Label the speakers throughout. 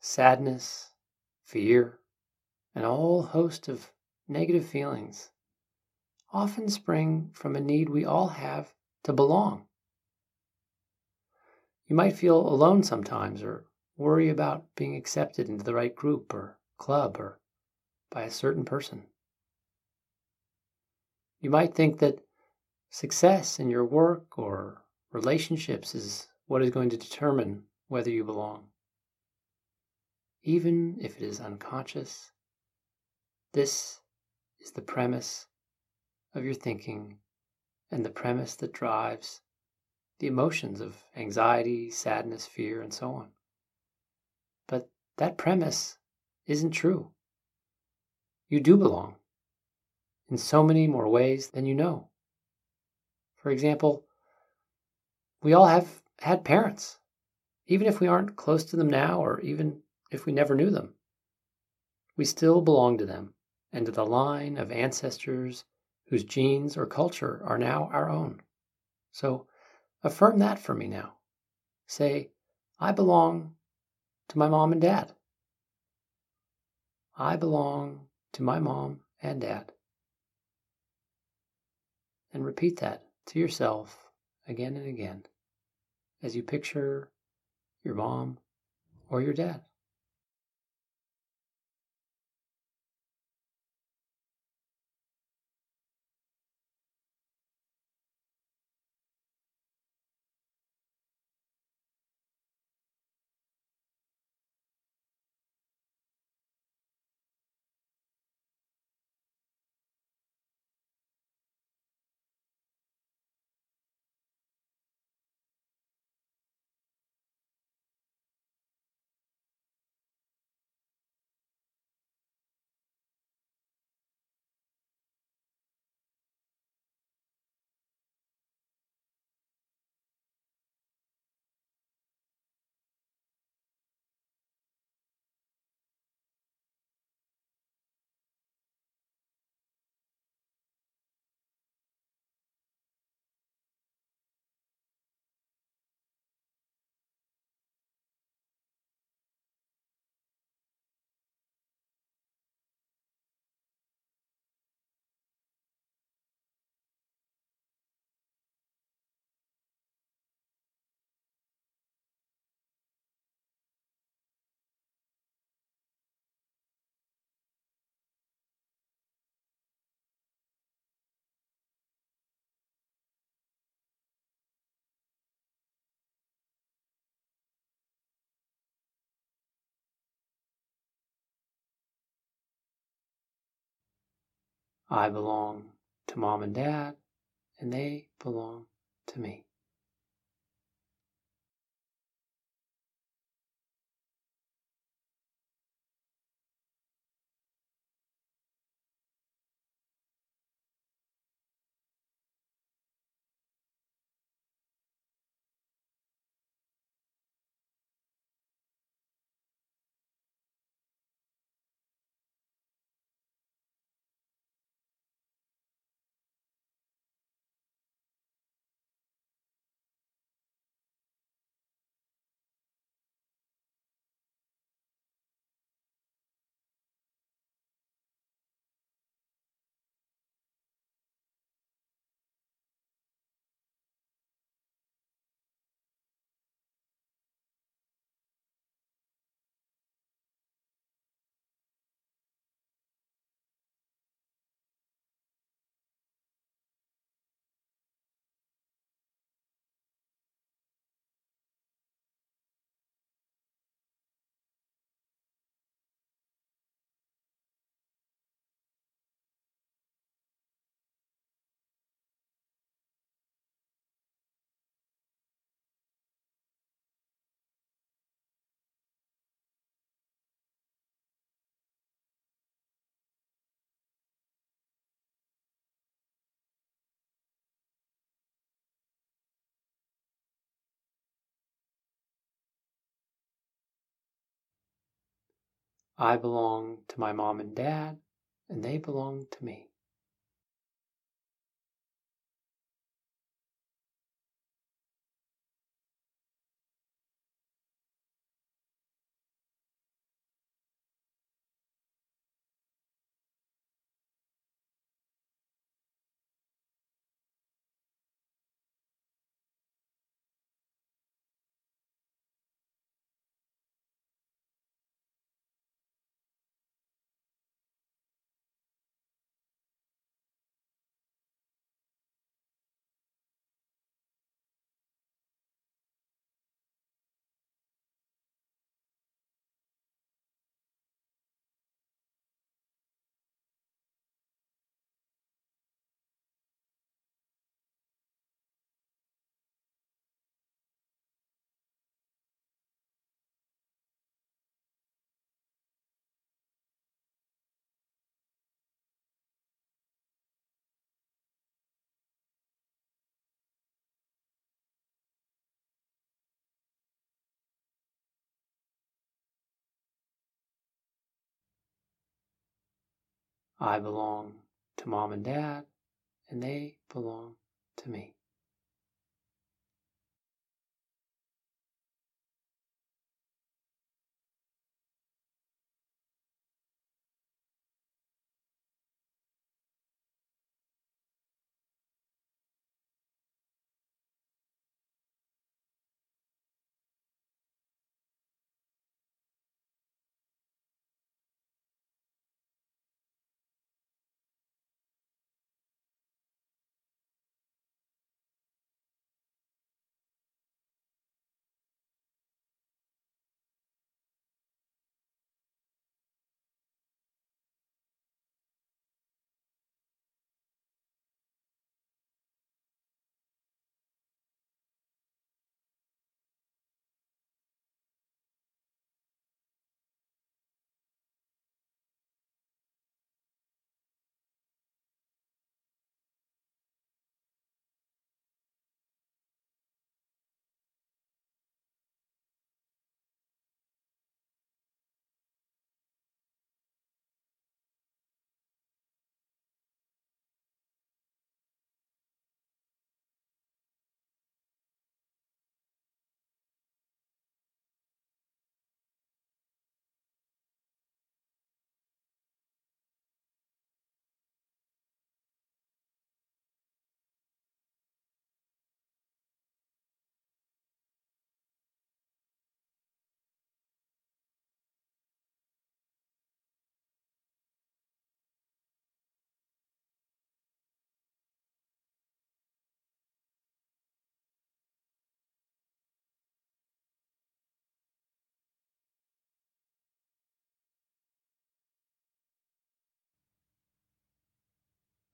Speaker 1: sadness, fear, and a whole host of negative feelings often spring from a need we all have to belong. You might feel alone sometimes or worry about being accepted into the right group or club or by a certain person. You might think that success in your work or relationships is what is going to determine whether you belong. Even if it is unconscious, this is the premise of your thinking and the premise that drives the emotions of anxiety, sadness, fear, and so on. But that premise isn't true. You do belong in so many more ways than you know. For example, we all have had parents, even if we aren't close to them now or even if we never knew them. We still belong to them and to the line of ancestors whose genes or culture are now our own. So affirm that for me now. Say, I belong to my mom and dad. I belong to my mom and dad. And repeat that to yourself again and again as you picture your mom or your dad. I belong to mom and dad, and they belong to me. I belong to my mom and dad, and they belong to me. I belong to mom and dad, and they belong to me.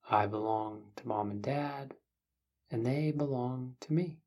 Speaker 1: I belong to mom and dad, and they belong to me.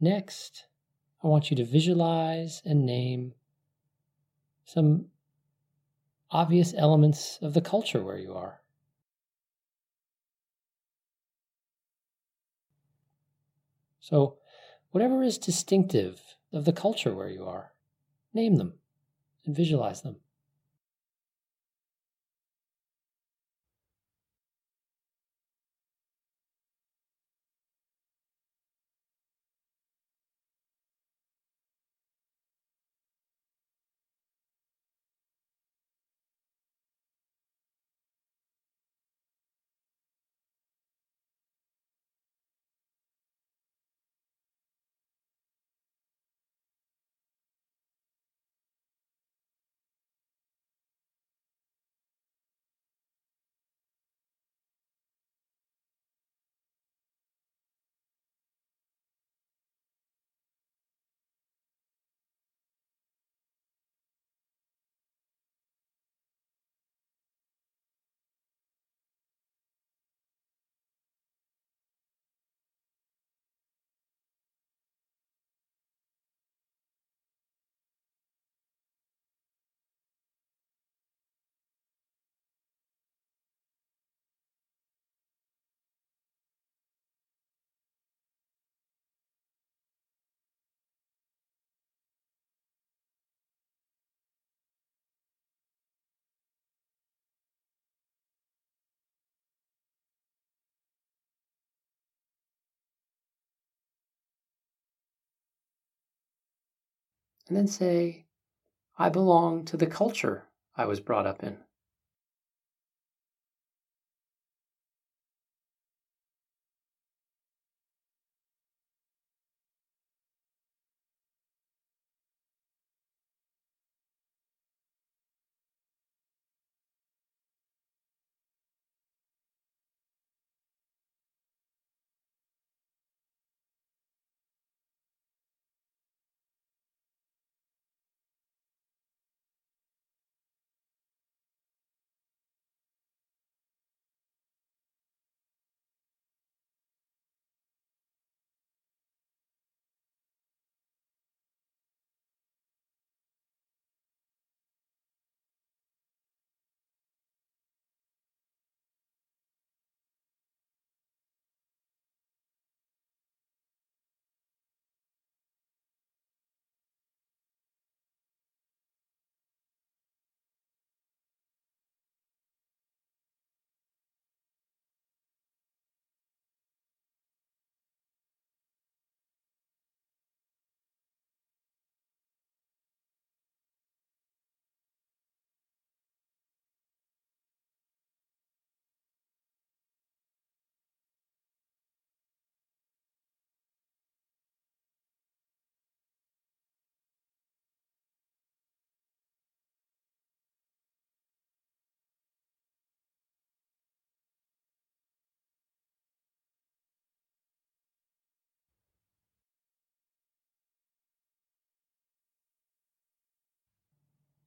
Speaker 1: Next, I want you to visualize and name some obvious elements of the culture where you are. So, whatever is distinctive of the culture where you are, name them and visualize them. And then say, I belong to the culture I was brought up in.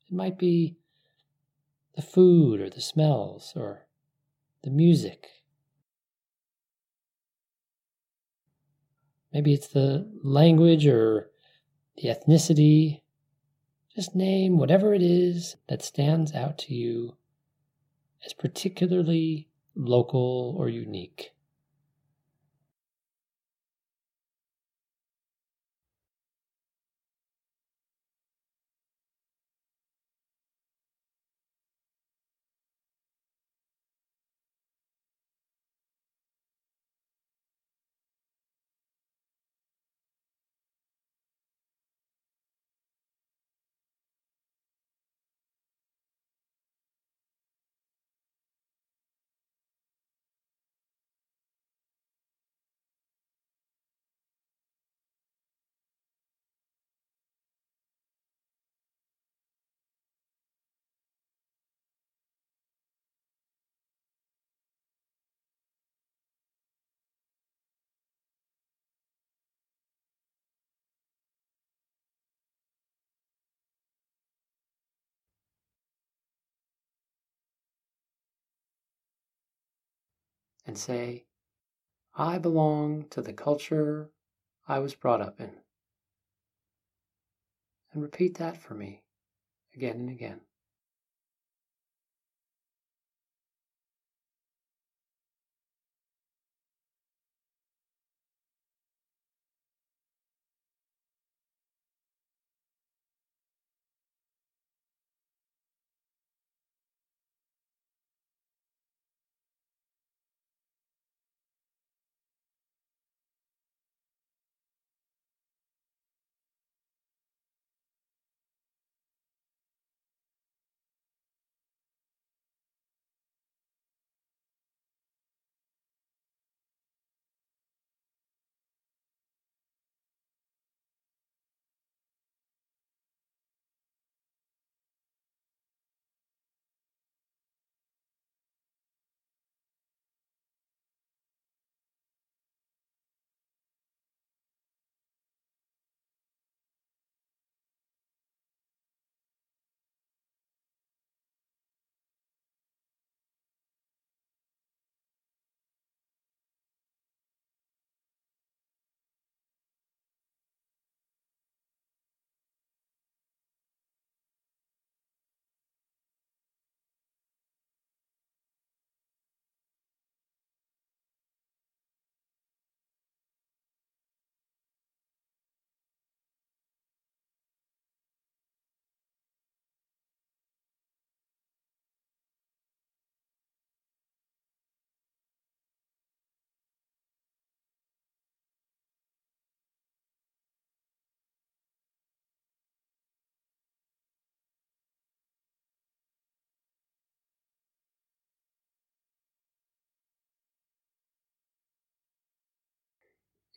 Speaker 1: It might be the food or the smells or the music. Maybe it's the language or the ethnicity. Just name whatever it is that stands out to you as particularly local or unique. And say, I belong to the culture I was brought up in. And repeat that for me again and again.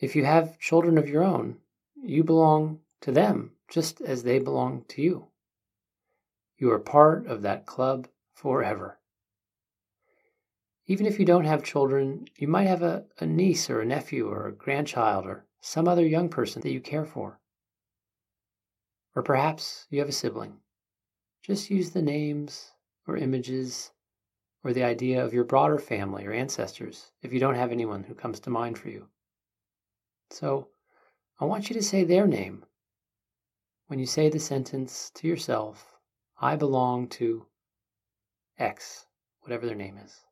Speaker 1: If you have children of your own, you belong to them just as they belong to you. You are part of that club forever. Even if you don't have children, you might have a, a, niece or a nephew or a grandchild or some other young person that you care for. Or perhaps you have a sibling. Just use the names or images or the idea of your broader family or ancestors if you don't have anyone who comes to mind for you. So I want you to say their name. When you say the sentence to yourself, I belong to X, whatever their name is.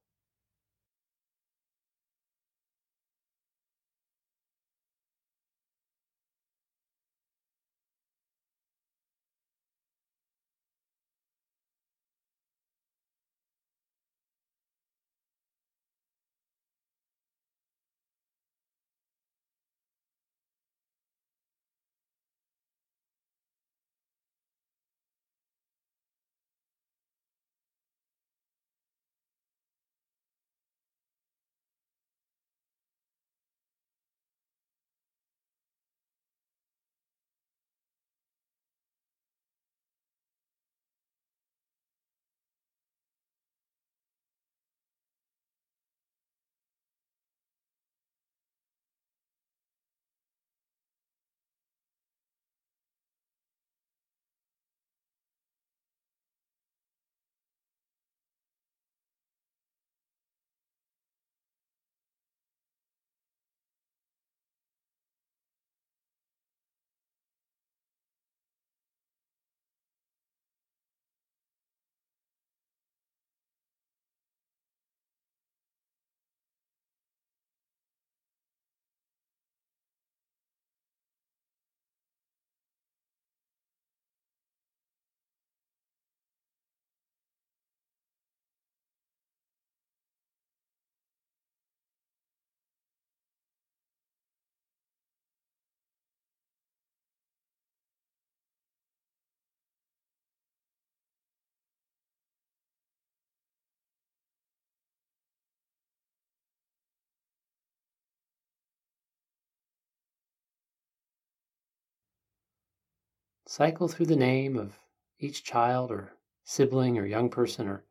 Speaker 1: Cycle through the name of each child or sibling or young person, or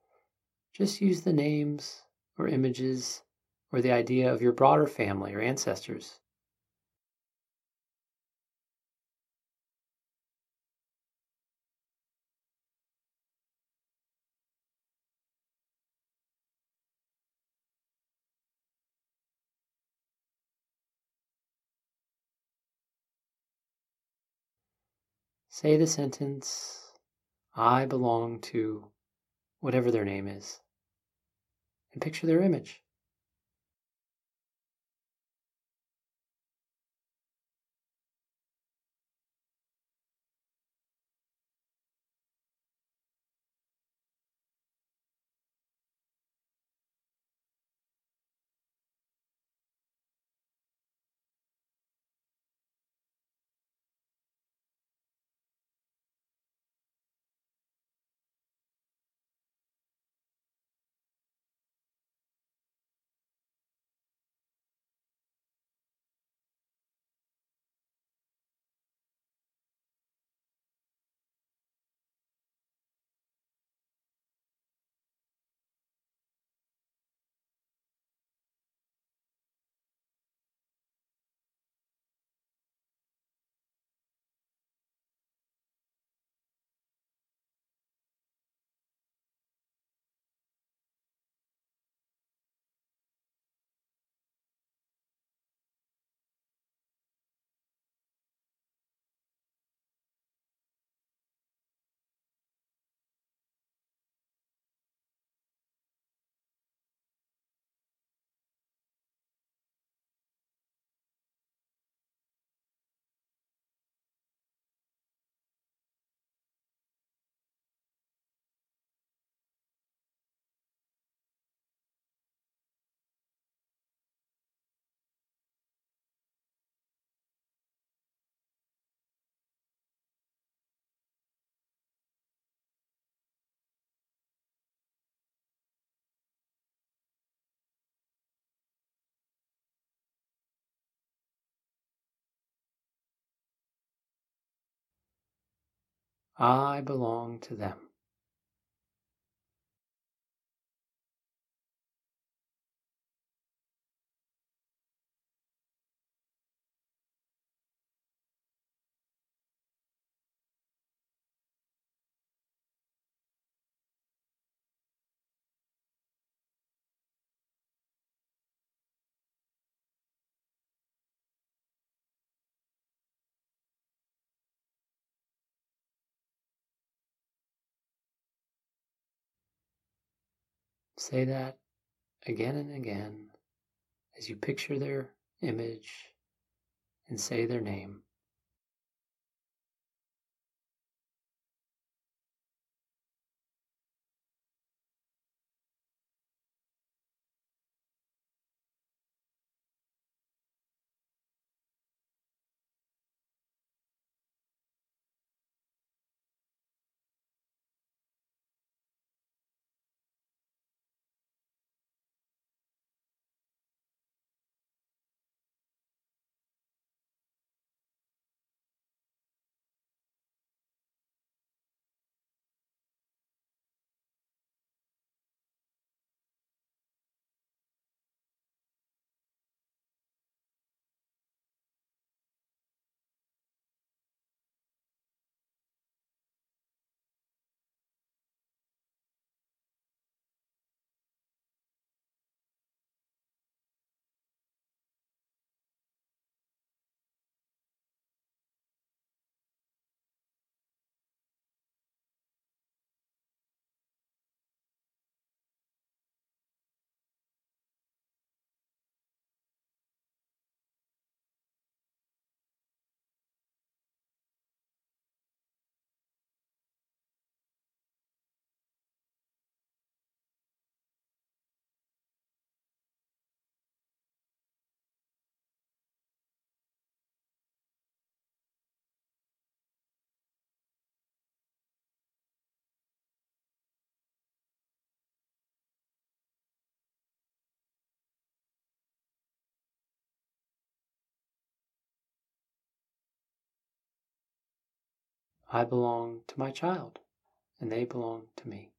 Speaker 1: just use the names or images or the idea of your broader family or ancestors say the sentence, I belong to whatever their name is, and picture their image. I belong to them. Say that again and again as you picture their image and say their name. I belong to my child, and they belong to me.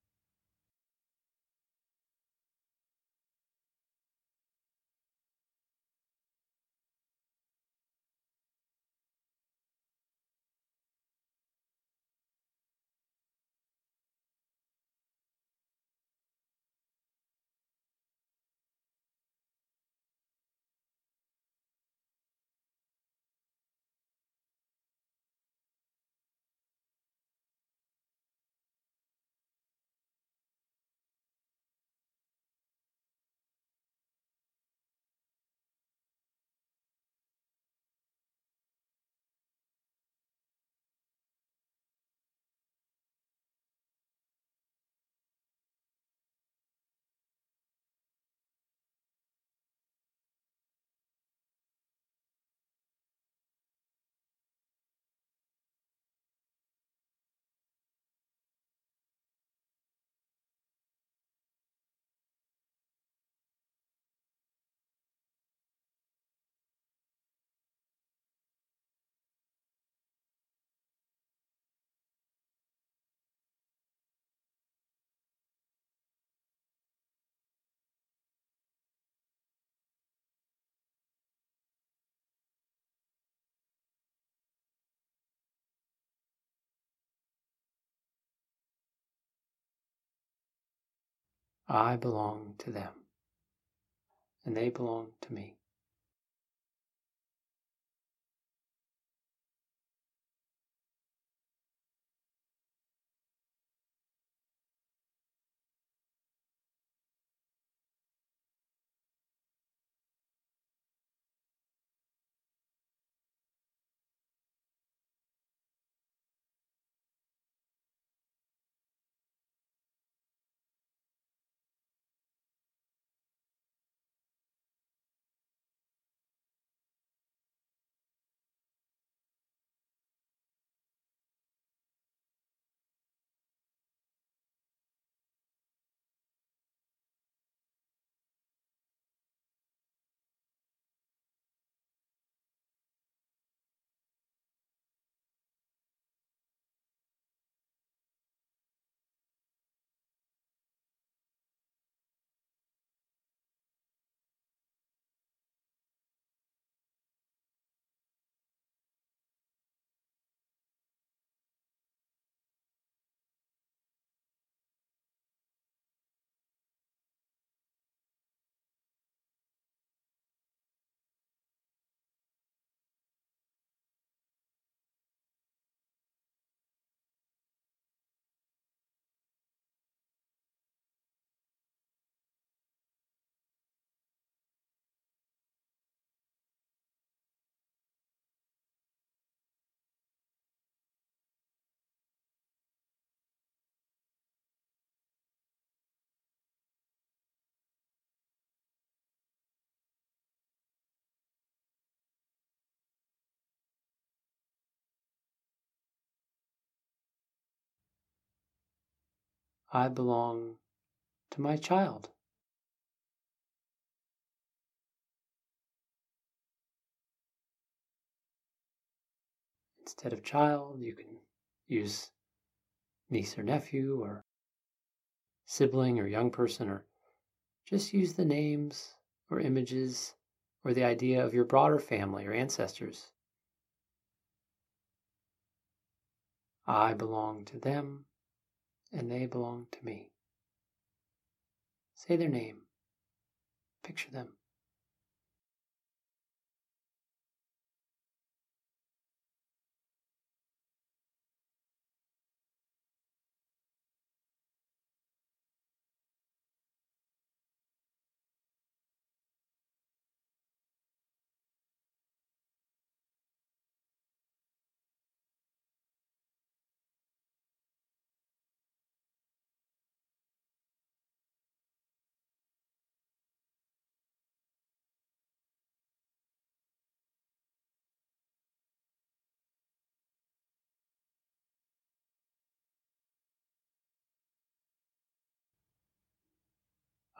Speaker 1: I belong to them, and they belong to me. I belong to my child. Instead of child, you can use niece or nephew or sibling or young person, or just use the names or images or the idea of your broader family or ancestors. I belong to them and they belong to me. Say their name. Picture them.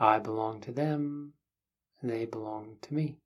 Speaker 1: I belong to them they belong to me.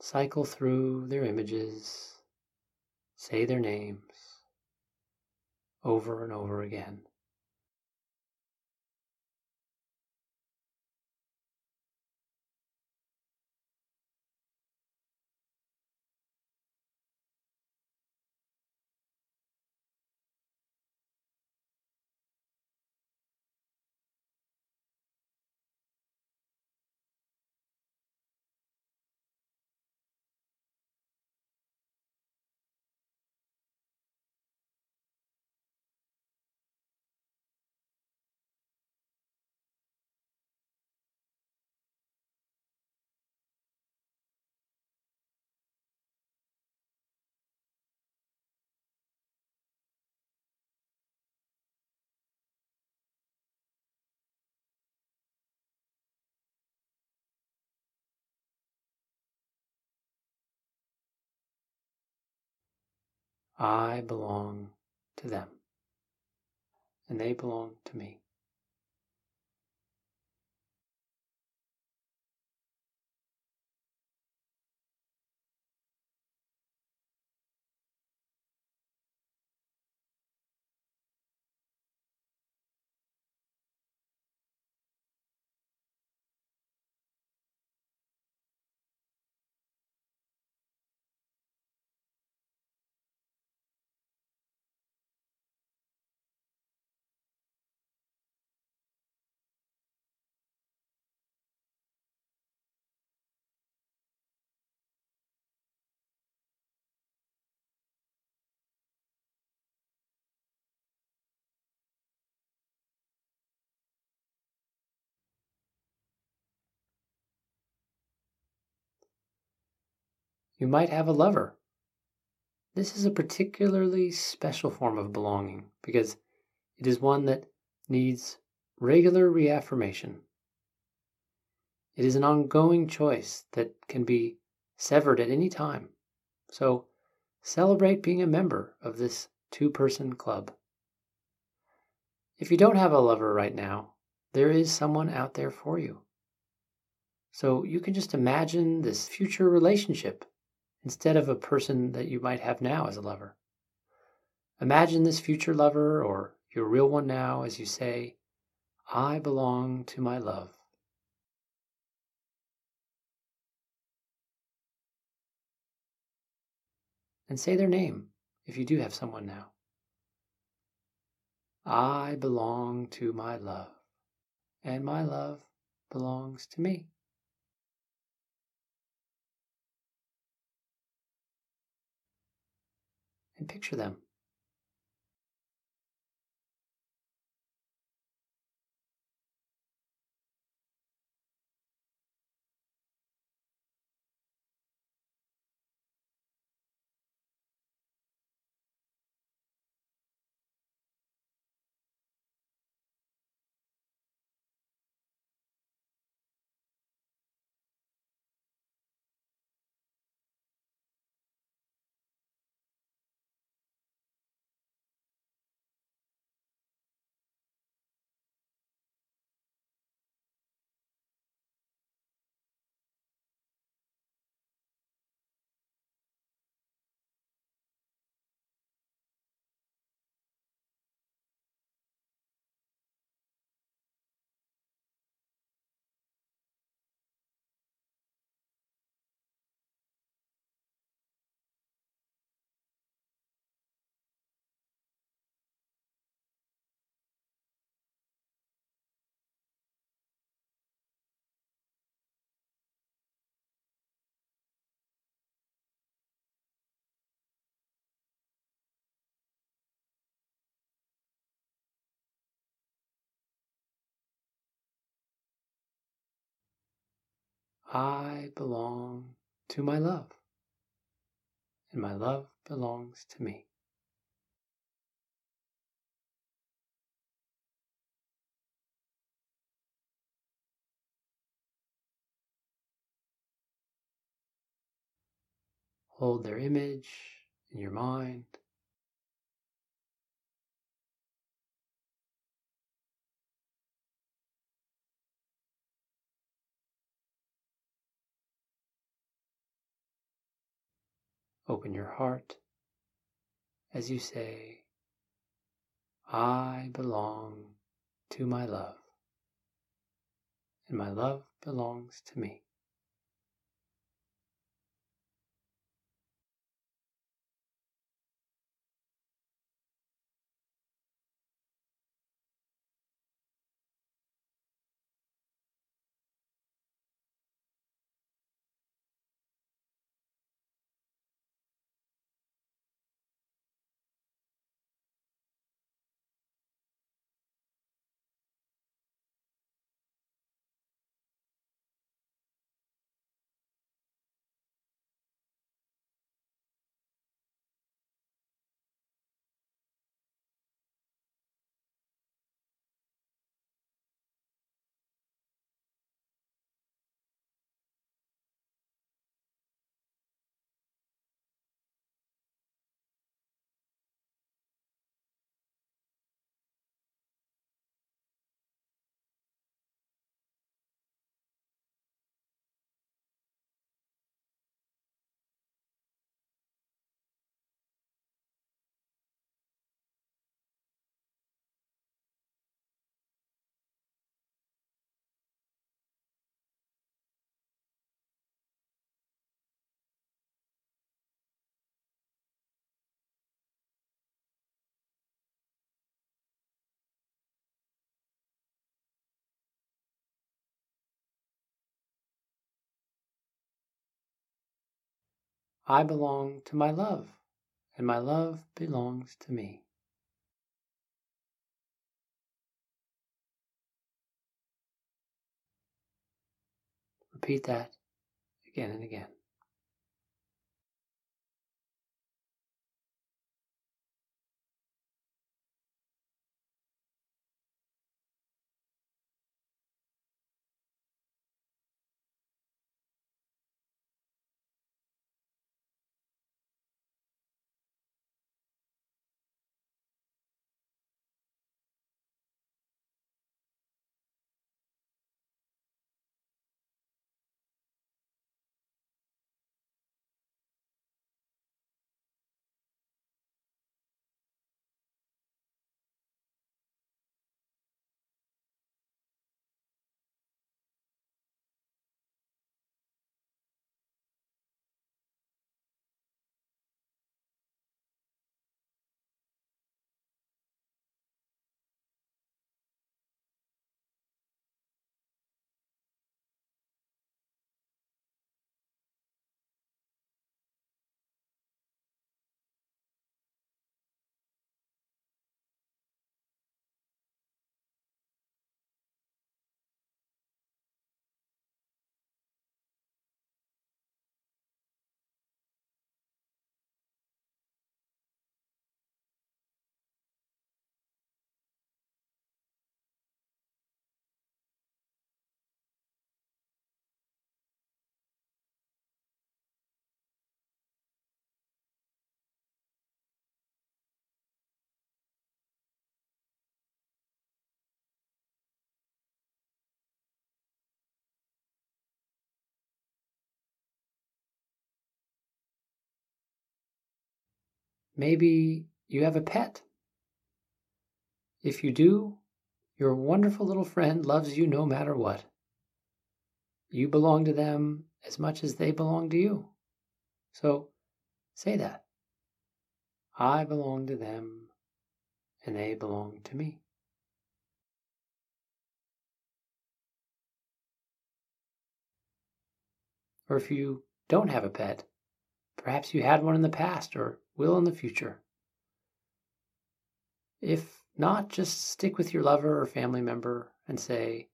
Speaker 1: Cycle through their images, say their names over and over again. I belong to them, and they belong to me. You might have a lover. This is a particularly special form of belonging because it is one that needs regular reaffirmation. It is an ongoing choice that can be severed at any time. So celebrate being a member of this two person club. If you don't have a lover right now, there is someone out there for you. So you can just imagine this future relationship instead of a person that you might have now as a lover. Imagine this future lover or your real one now as you say, I belong to my love. And say their name if you do have someone now. I belong to my love, and my love belongs to me. Picture them. I belong to my love, and my love belongs to me. Hold their image in your mind. Open your heart as you say, I belong to my love, and my love belongs to me. I belong to my love, and my love belongs to me. Repeat that again and again. Maybe you have a pet. If you do, your wonderful little friend loves you no matter what. You belong to them as much as they belong to you. So say that. I belong to them and they belong to me. Or if you don't have a pet, perhaps you had one in the past or will in the future. If not, just stick with your lover or family member and say,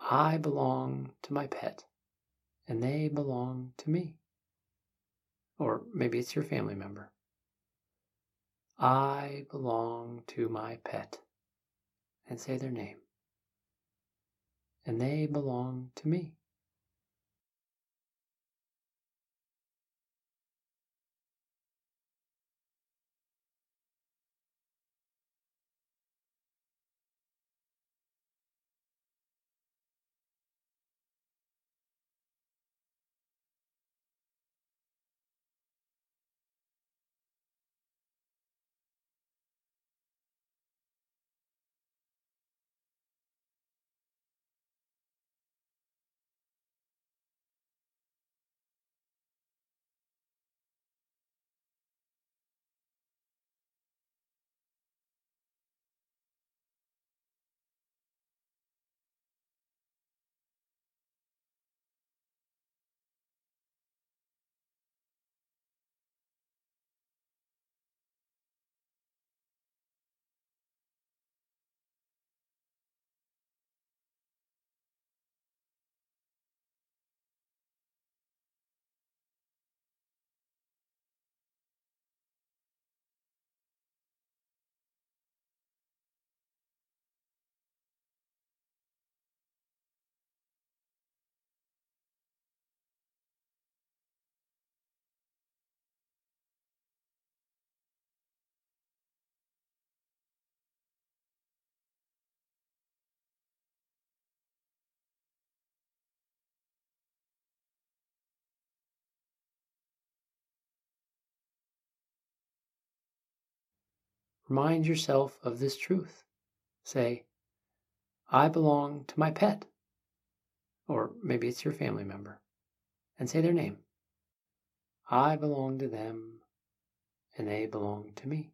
Speaker 1: I belong to my pet and they belong to me. Or maybe it's your family member. I belong to my pet and say their name. And they belong to me. Remind yourself of this truth. Say, I belong to my pet. Or maybe it's your family member. And say their name. I belong to them and they belong to me.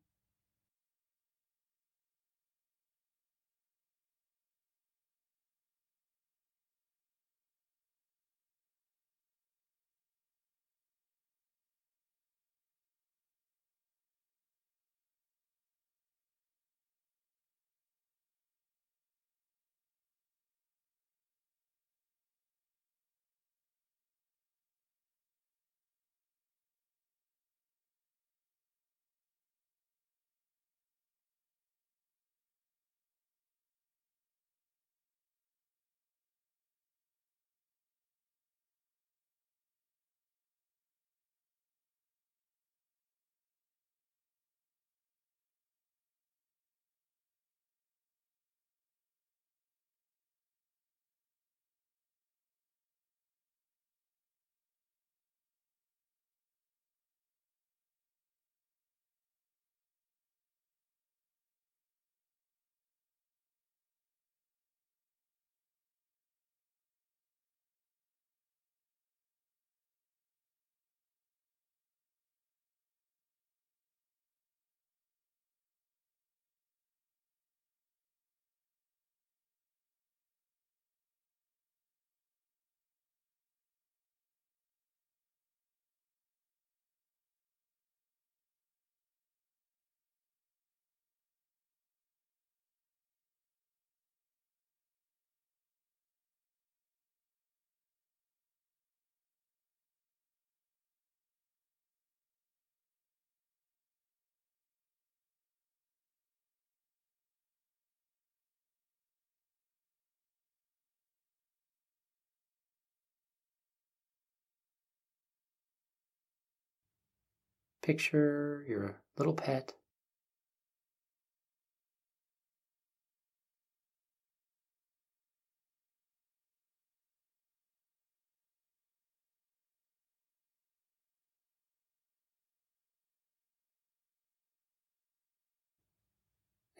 Speaker 1: Picture your little pet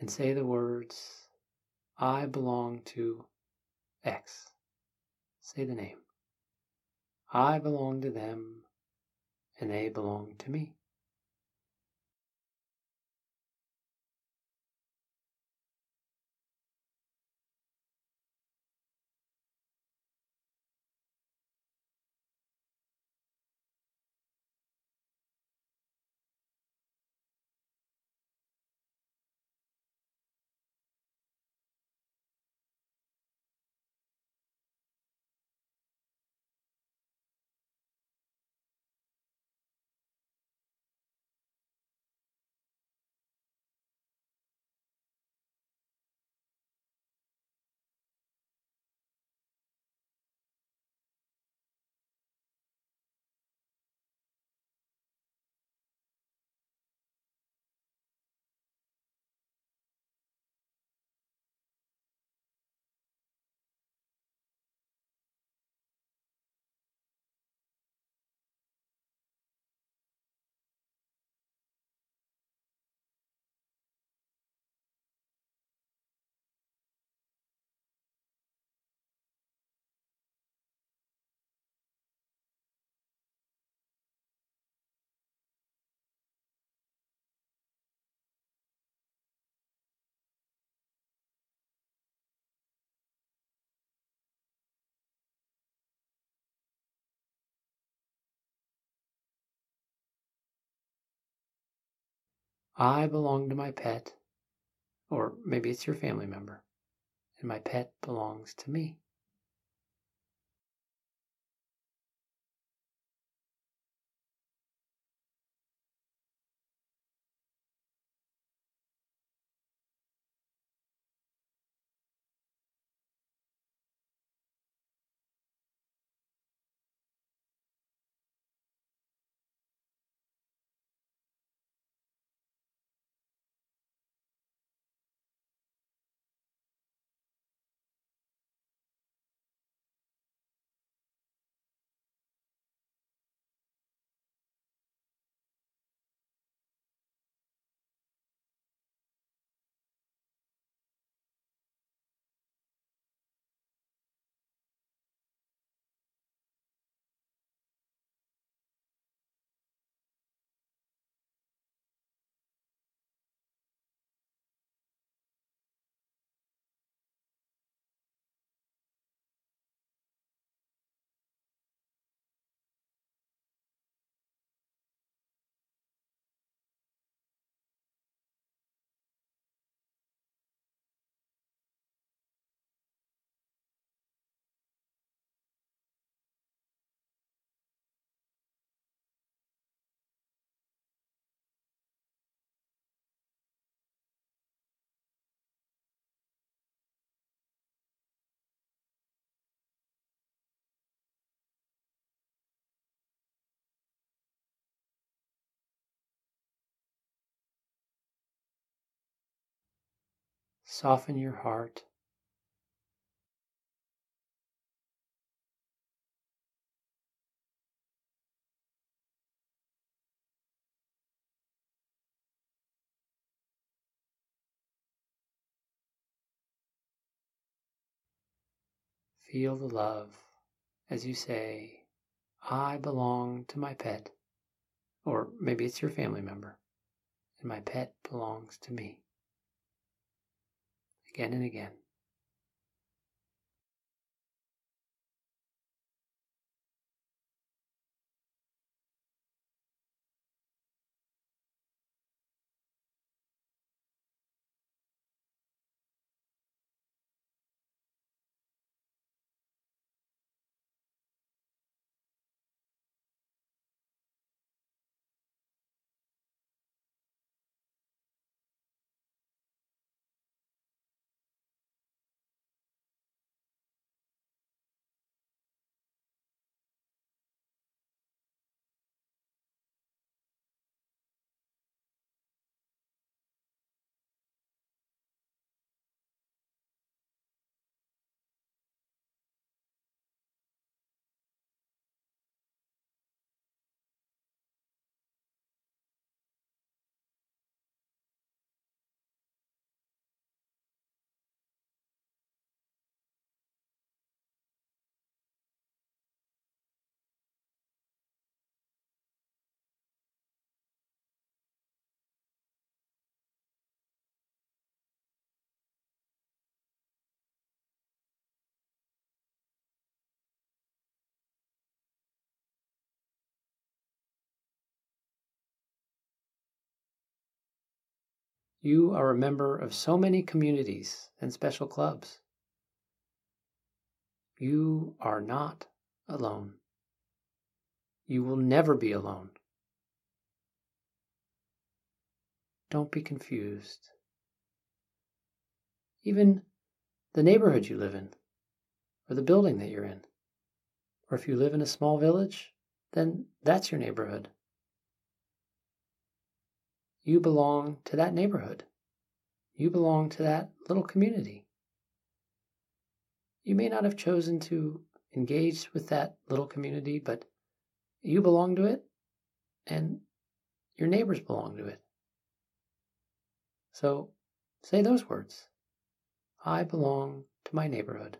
Speaker 1: and say the words, I belong to X. Say the name. I belong to them and they belong to me. I belong to my pet, or maybe it's your family member, and my pet belongs to me. Soften your heart. Feel the love as you say, I belong to my pet, or maybe it's your family member, and my pet belongs to me. Again and again. You are a member of so many communities and special clubs. You are not alone. You will never be alone. Don't be confused. Even the neighborhood you live in, or the building that you're in, or if you live in a small village, then that's your neighborhood. You belong to that neighborhood. You belong to that little community. You may not have chosen to engage with that little community, but you belong to it, and your neighbors belong to it. So say those words I belong to my neighborhood.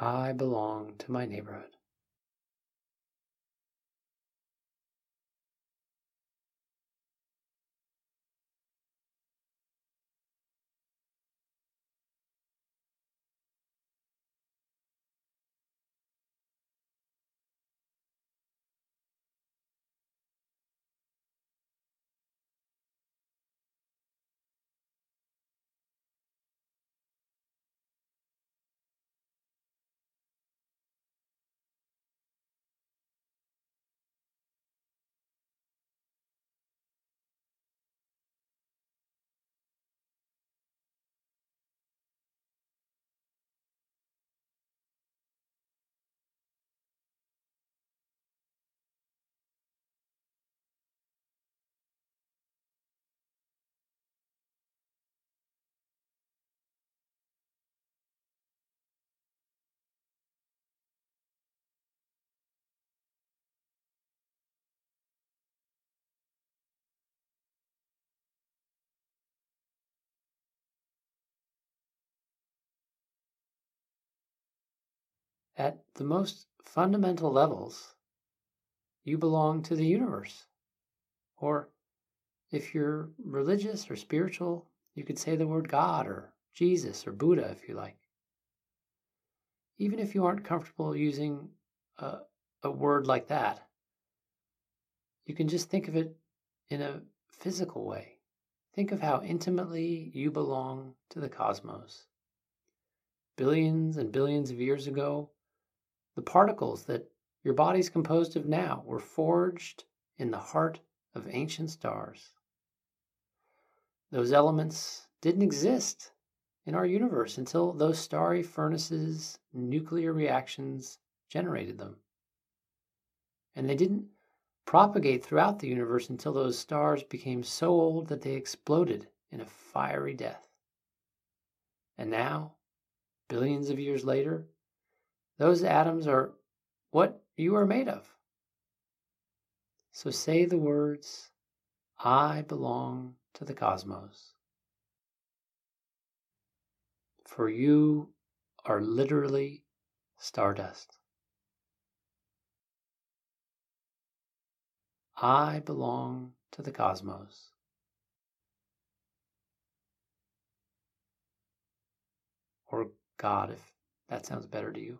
Speaker 1: I belong to my neighborhood. At the most fundamental levels, you belong to the universe. Or if you're religious or spiritual, you could say the word God or Jesus or Buddha if you like. Even if you aren't comfortable using a, a word like that, you can just think of it in a physical way. Think of how intimately you belong to the cosmos. Billions and billions of years ago, the particles that your body's composed of now were forged in the heart of ancient stars. Those elements didn't exist in our universe until those starry furnaces, nuclear reactions generated them. And they didn't propagate throughout the universe until those stars became so old that they exploded in a fiery death. And now, billions of years later, those atoms are what you are made of. So say the words, I belong to the cosmos. For you are literally stardust. I belong to the cosmos. Or God, if that sounds better to you.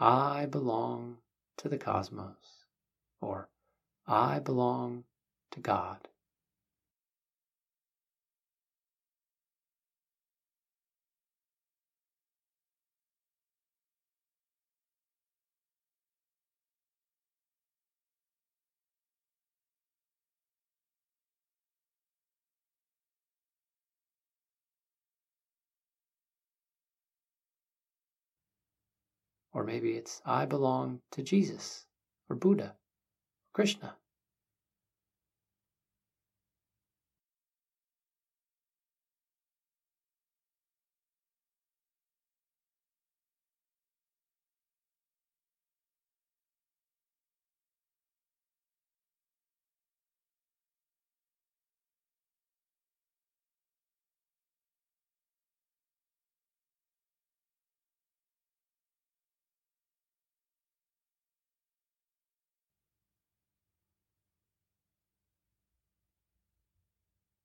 Speaker 1: I belong to the cosmos, or I belong to God. Or maybe it's I belong to Jesus or Buddha or Krishna.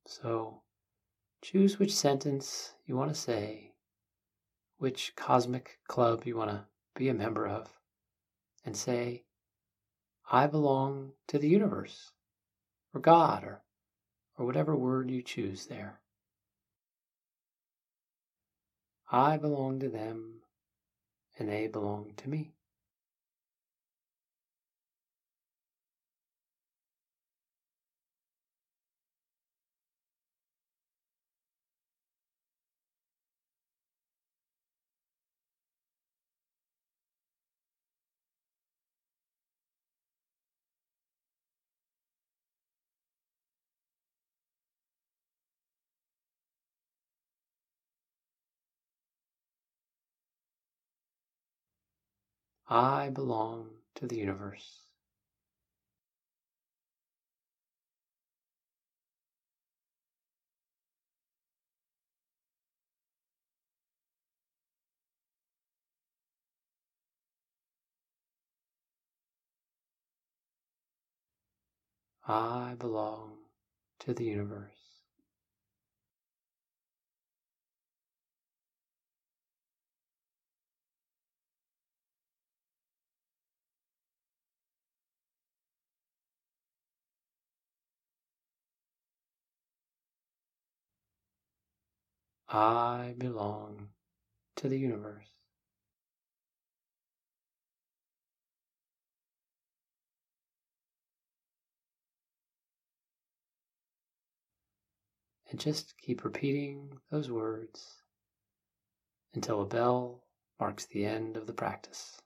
Speaker 1: So choose which sentence you want to say, which cosmic club you want to be a member of, and say, I belong to the universe, or God, or, or whatever word you choose there. I belong to them, and they belong to me. I belong to the universe. I belong to the universe. I belong to the universe. And just keep repeating those words until a bell marks the end of the practice.